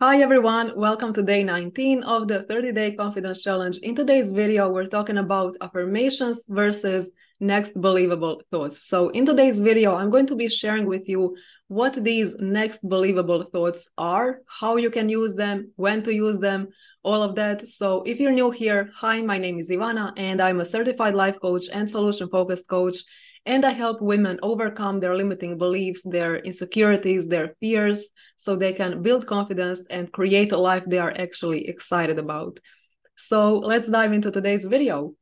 Hi everyone, welcome to day 19 of the 30 day confidence challenge. In today's video, we're talking about affirmations versus next believable thoughts. So, in today's video, I'm going to be sharing with you what these next believable thoughts are, how you can use them, when to use them, all of that. So, if you're new here, hi, my name is Ivana, and I'm a certified life coach and solution focused coach and I help women overcome their limiting beliefs, their insecurities, their fears, so they can build confidence and create a life they are actually excited about. So let's dive into today's video.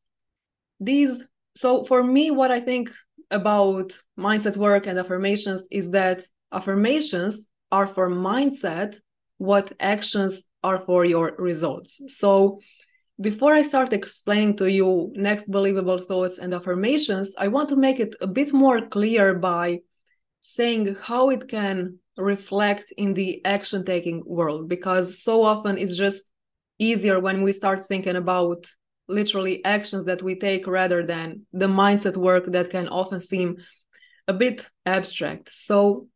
These, so for me, what I think about mindset work and affirmations is that affirmations are for mindset what actions are for your results. So before I start explaining to you next believable thoughts and affirmations, I want to make it a bit more clear by saying how it can reflect in the action taking world, because so often it's just easier when we start thinking about literally actions that we take rather than the mindset work that can often seem a bit abstract. So,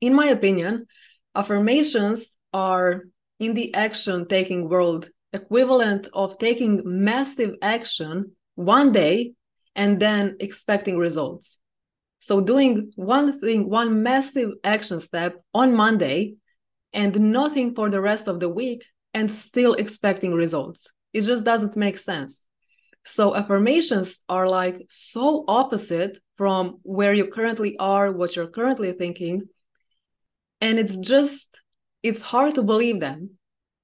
in my opinion, affirmations are in the action taking world equivalent of taking massive action one day and then expecting results. So doing one thing, one massive action step on Monday and nothing for the rest of the week and still expecting results. It just doesn't make sense. So affirmations are like so opposite from where you currently are, what you're currently thinking. And it's just, it's hard to believe them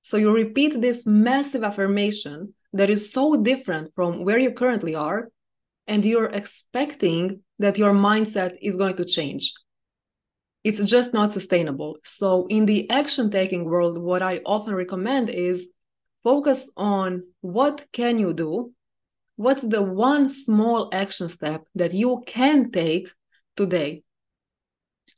so you repeat this massive affirmation that is so different from where you currently are, and you're expecting that your mindset is going to change. It's just not sustainable. So, in the action taking world, what I often recommend is focus on what can you do? What's the one small action step that you can take today?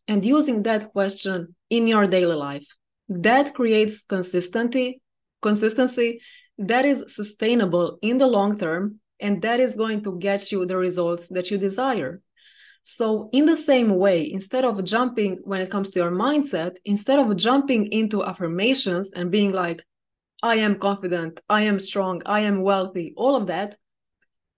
And using that question in your daily life that creates consistency consistency that is sustainable in the long term and that is going to get you the results that you desire. So in the same way instead of jumping when it comes to your mindset instead of jumping into affirmations and being like i am confident i am strong i am wealthy all of that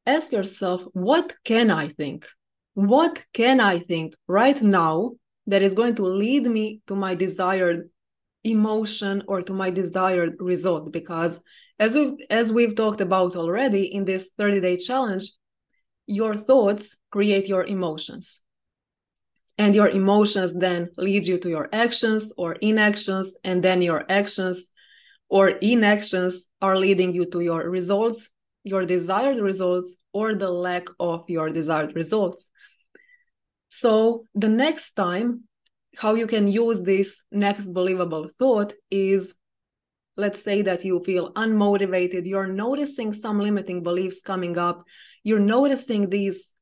ask yourself what can i think? What can i think right now that is going to lead me to my desired emotion or to my desired result because as we as we've talked about already in this 30 day challenge your thoughts create your emotions. And your emotions then lead you to your actions or inactions and then your actions or inactions are leading you to your results your desired results or the lack of your desired results. So the next time how you can use this next believable thought is let's say that you feel unmotivated you're noticing some limiting beliefs coming up you're noticing these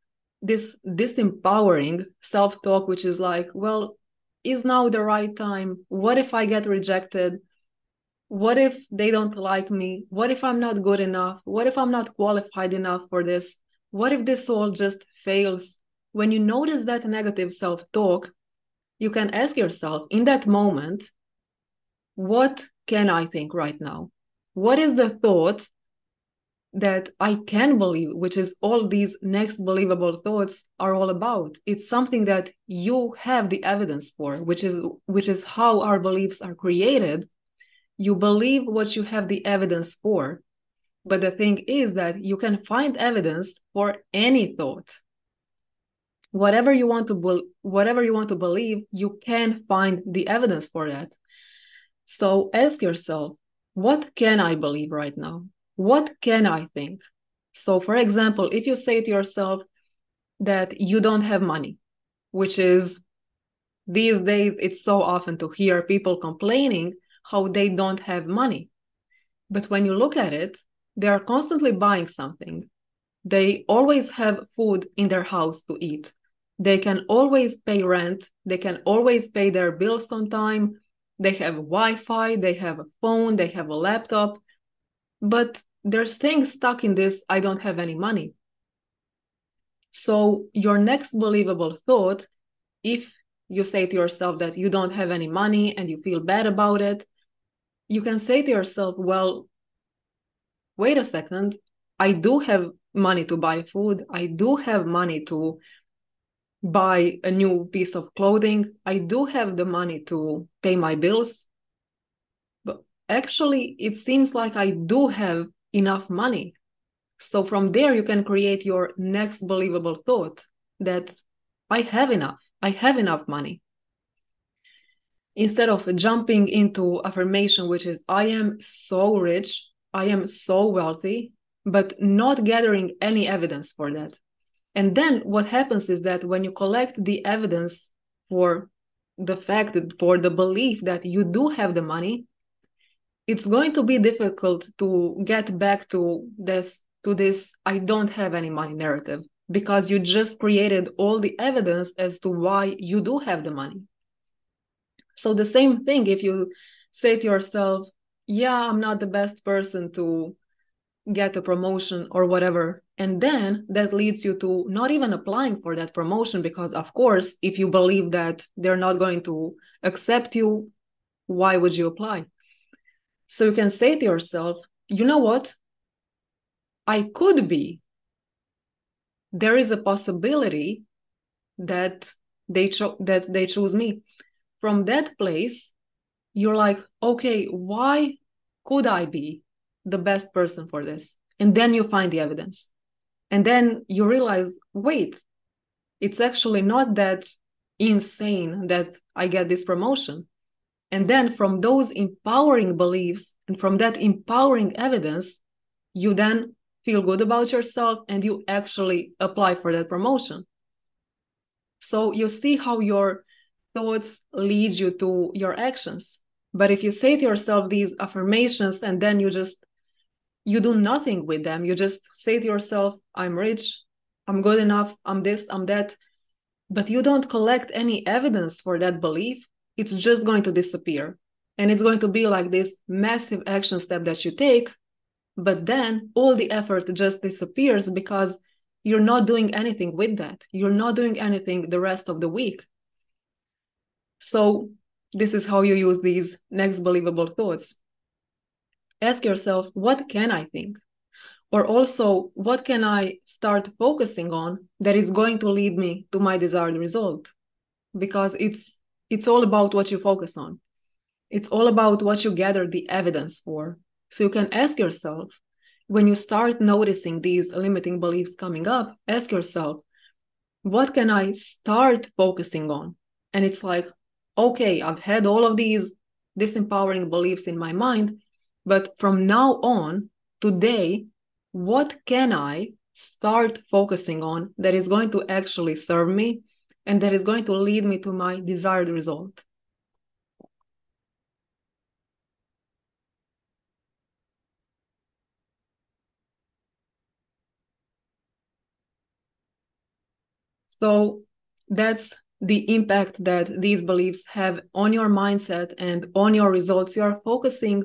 this disempowering self-talk which is like well is now the right time? What if i get rejected? What if they don't like me? What if i'm not good enough? What if i'm not qualified enough for this? What if this all just fails? When you notice that negative self-talk you can ask yourself in that moment, what can I think right now? What is the thought that I can believe, which is all these next believable thoughts are all about. It's something that you have the evidence for, which is which is how our beliefs are created. You believe what you have the evidence for. But the thing is that you can find evidence for any thought whatever you want to be- whatever you want to believe you can find the evidence for that so ask yourself what can i believe right now what can i think so for example if you say to yourself that you don't have money which is these days it's so often to hear people complaining how they don't have money but when you look at it they are constantly buying something. They always have food in their house to eat. They can always pay rent. They can always pay their bills on time. They have Wi Fi, they have a phone, they have a laptop. But they're staying stuck in this I don't have any money. So, your next believable thought, if you say to yourself that you don't have any money and you feel bad about it, you can say to yourself, well, wait a second, I do have money to buy food. I do have money to buy a new piece of clothing. I do have the money to pay my bills. But actually, it seems like I do have enough money. So from there, you can create your next believable thought that I have enough. I have enough money. Instead of jumping into affirmation, which is, I am so rich, I am so wealthy, but not gathering any evidence for that. And then what happens is that when you collect the evidence for the fact for the belief that you do have the money, it's going to be difficult to get back to this to this I don't have any money narrative because you just created all the evidence as to why you do have the money. So the same thing if you say to yourself, yeah, I'm not the best person to get a promotion or whatever. And then that leads you to not even applying for that promotion because, of course, if you believe that they're not going to accept you, why would you apply? So you can say to yourself, you know what? I could be. There is a possibility that they cho- that they choose me. From that place, you're like, okay, why could I be the best person for this? And then you find the evidence. And then you realize, wait, it's actually not that insane that I get this promotion. And then from those empowering beliefs and from that empowering evidence, you then feel good about yourself and you actually apply for that promotion. So you see how your thoughts lead you to your actions. But if you say to yourself these affirmations and then you just you do nothing with them, you just say to yourself, I'm rich, I'm good enough, I'm this, I'm that, but you don't collect any evidence for that belief, it's just going to disappear. And it's going to be like this massive action step that you take, but then all the effort just disappears because you're not doing anything with that. You're not doing anything the rest of the week. So this is how you use these next believable thoughts. Ask yourself, what can I think? Or also, what can I start focusing on that is going to lead me to my desired result? Because it's it's all about what you focus on. It's all about what you gather the evidence for. So you can ask yourself, when you start noticing these limiting beliefs coming up, ask yourself, what can I start focusing on? And it's like, okay, I've had all of these disempowering beliefs in my mind, but from now on, today, what can I start focusing on that is going to actually serve me and that is going to lead me to my desired result? So that's the impact that these beliefs have on your mindset and on your results. You are focusing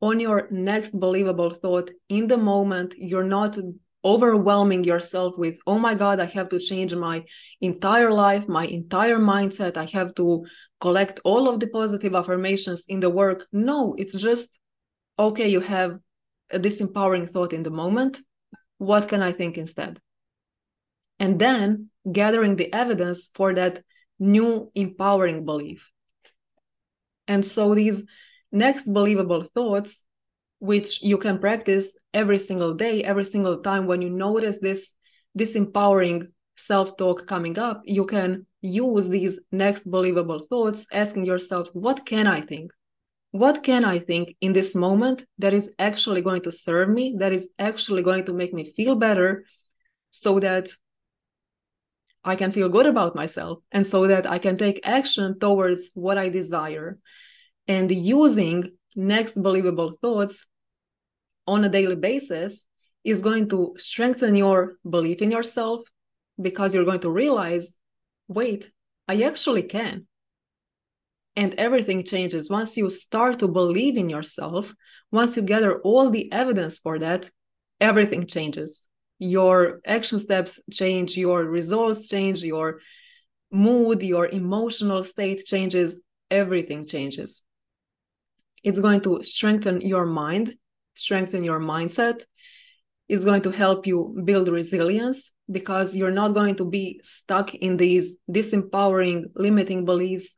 on your next believable thought in the moment. You're not overwhelming yourself with, oh my God, I have to change my entire life, my entire mindset. I have to collect all of the positive affirmations in the work. No, it's just, okay, you have a disempowering thought in the moment. What can I think instead? And then gathering the evidence for that new empowering belief. And so these next believable thoughts, which you can practice every single day, every single time when you notice this, this empowering self-talk coming up, you can use these next believable thoughts, asking yourself, what can I think? What can I think in this moment that is actually going to serve me, that is actually going to make me feel better so that I can feel good about myself and so that I can take action towards what I desire. And using next believable thoughts on a daily basis is going to strengthen your belief in yourself because you're going to realize wait, I actually can. And everything changes. Once you start to believe in yourself, once you gather all the evidence for that, everything changes. Your action steps change, your results change, your mood, your emotional state changes, everything changes. It's going to strengthen your mind, strengthen your mindset. It's going to help you build resilience because you're not going to be stuck in these disempowering, limiting beliefs.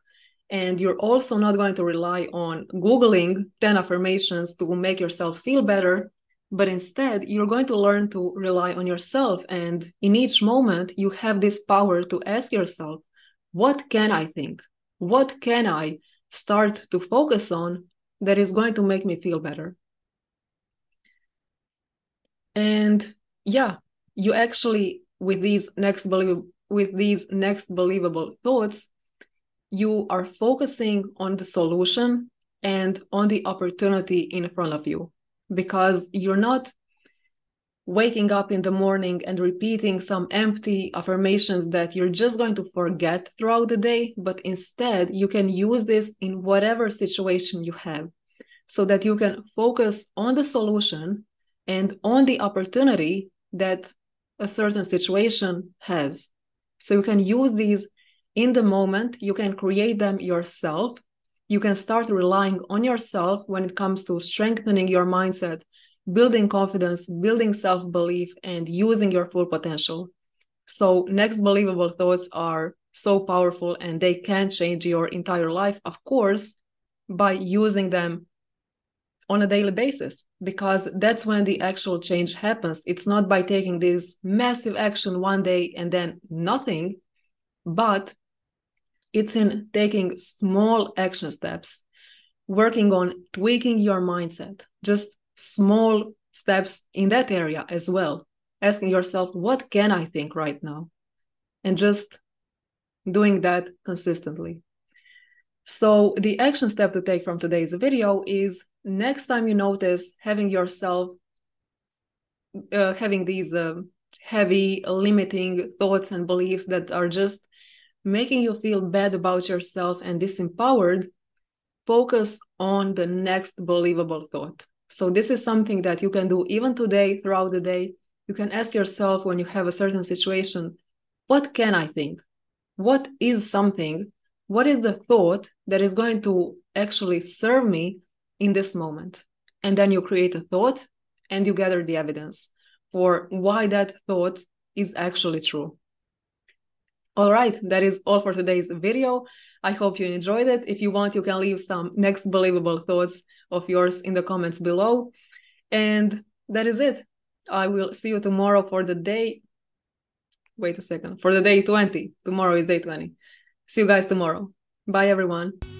And you're also not going to rely on Googling 10 affirmations to make yourself feel better, but instead, you're going to learn to rely on yourself. And in each moment, you have this power to ask yourself, what can I think? What can I start to focus on that is going to make me feel better? And yeah, you actually with these next believable with these next believable thoughts you are focusing on the solution and on the opportunity in front of you because you're not waking up in the morning and repeating some empty affirmations that you're just going to forget throughout the day but instead you can use this in whatever situation you have so that you can focus on the solution and on the opportunity that a certain situation has. So you can use these in the moment, you can create them yourself. You can start relying on yourself when it comes to strengthening your mindset, building confidence, building self belief, and using your full potential. So, next believable thoughts are so powerful and they can change your entire life, of course, by using them on a daily basis because that's when the actual change happens it's not by taking this massive action one day and then nothing but it's in taking small action steps working on tweaking your mindset just small steps in that area as well. Asking yourself what can i think right now? And just doing that consistently. So the action step to take from today's video is next time you notice having yourself uh, having these uh, heavy limiting thoughts and beliefs that are just making you feel bad about yourself and disempowered focus on the next believable thought so this is something that you can do even today throughout the day you can ask yourself when you have a certain situation what can i think what is something what is the thought that is going to actually serve me in this moment. And then you create a thought and you gather the evidence for why that thought is actually true. All right, that is all for today's video. I hope you enjoyed it. If you want, you can leave some next believable thoughts of yours in the comments below. And that is it. I will see you tomorrow for the day. Wait a second. For the day 20. Tomorrow is day 20. See you guys tomorrow. Bye, everyone.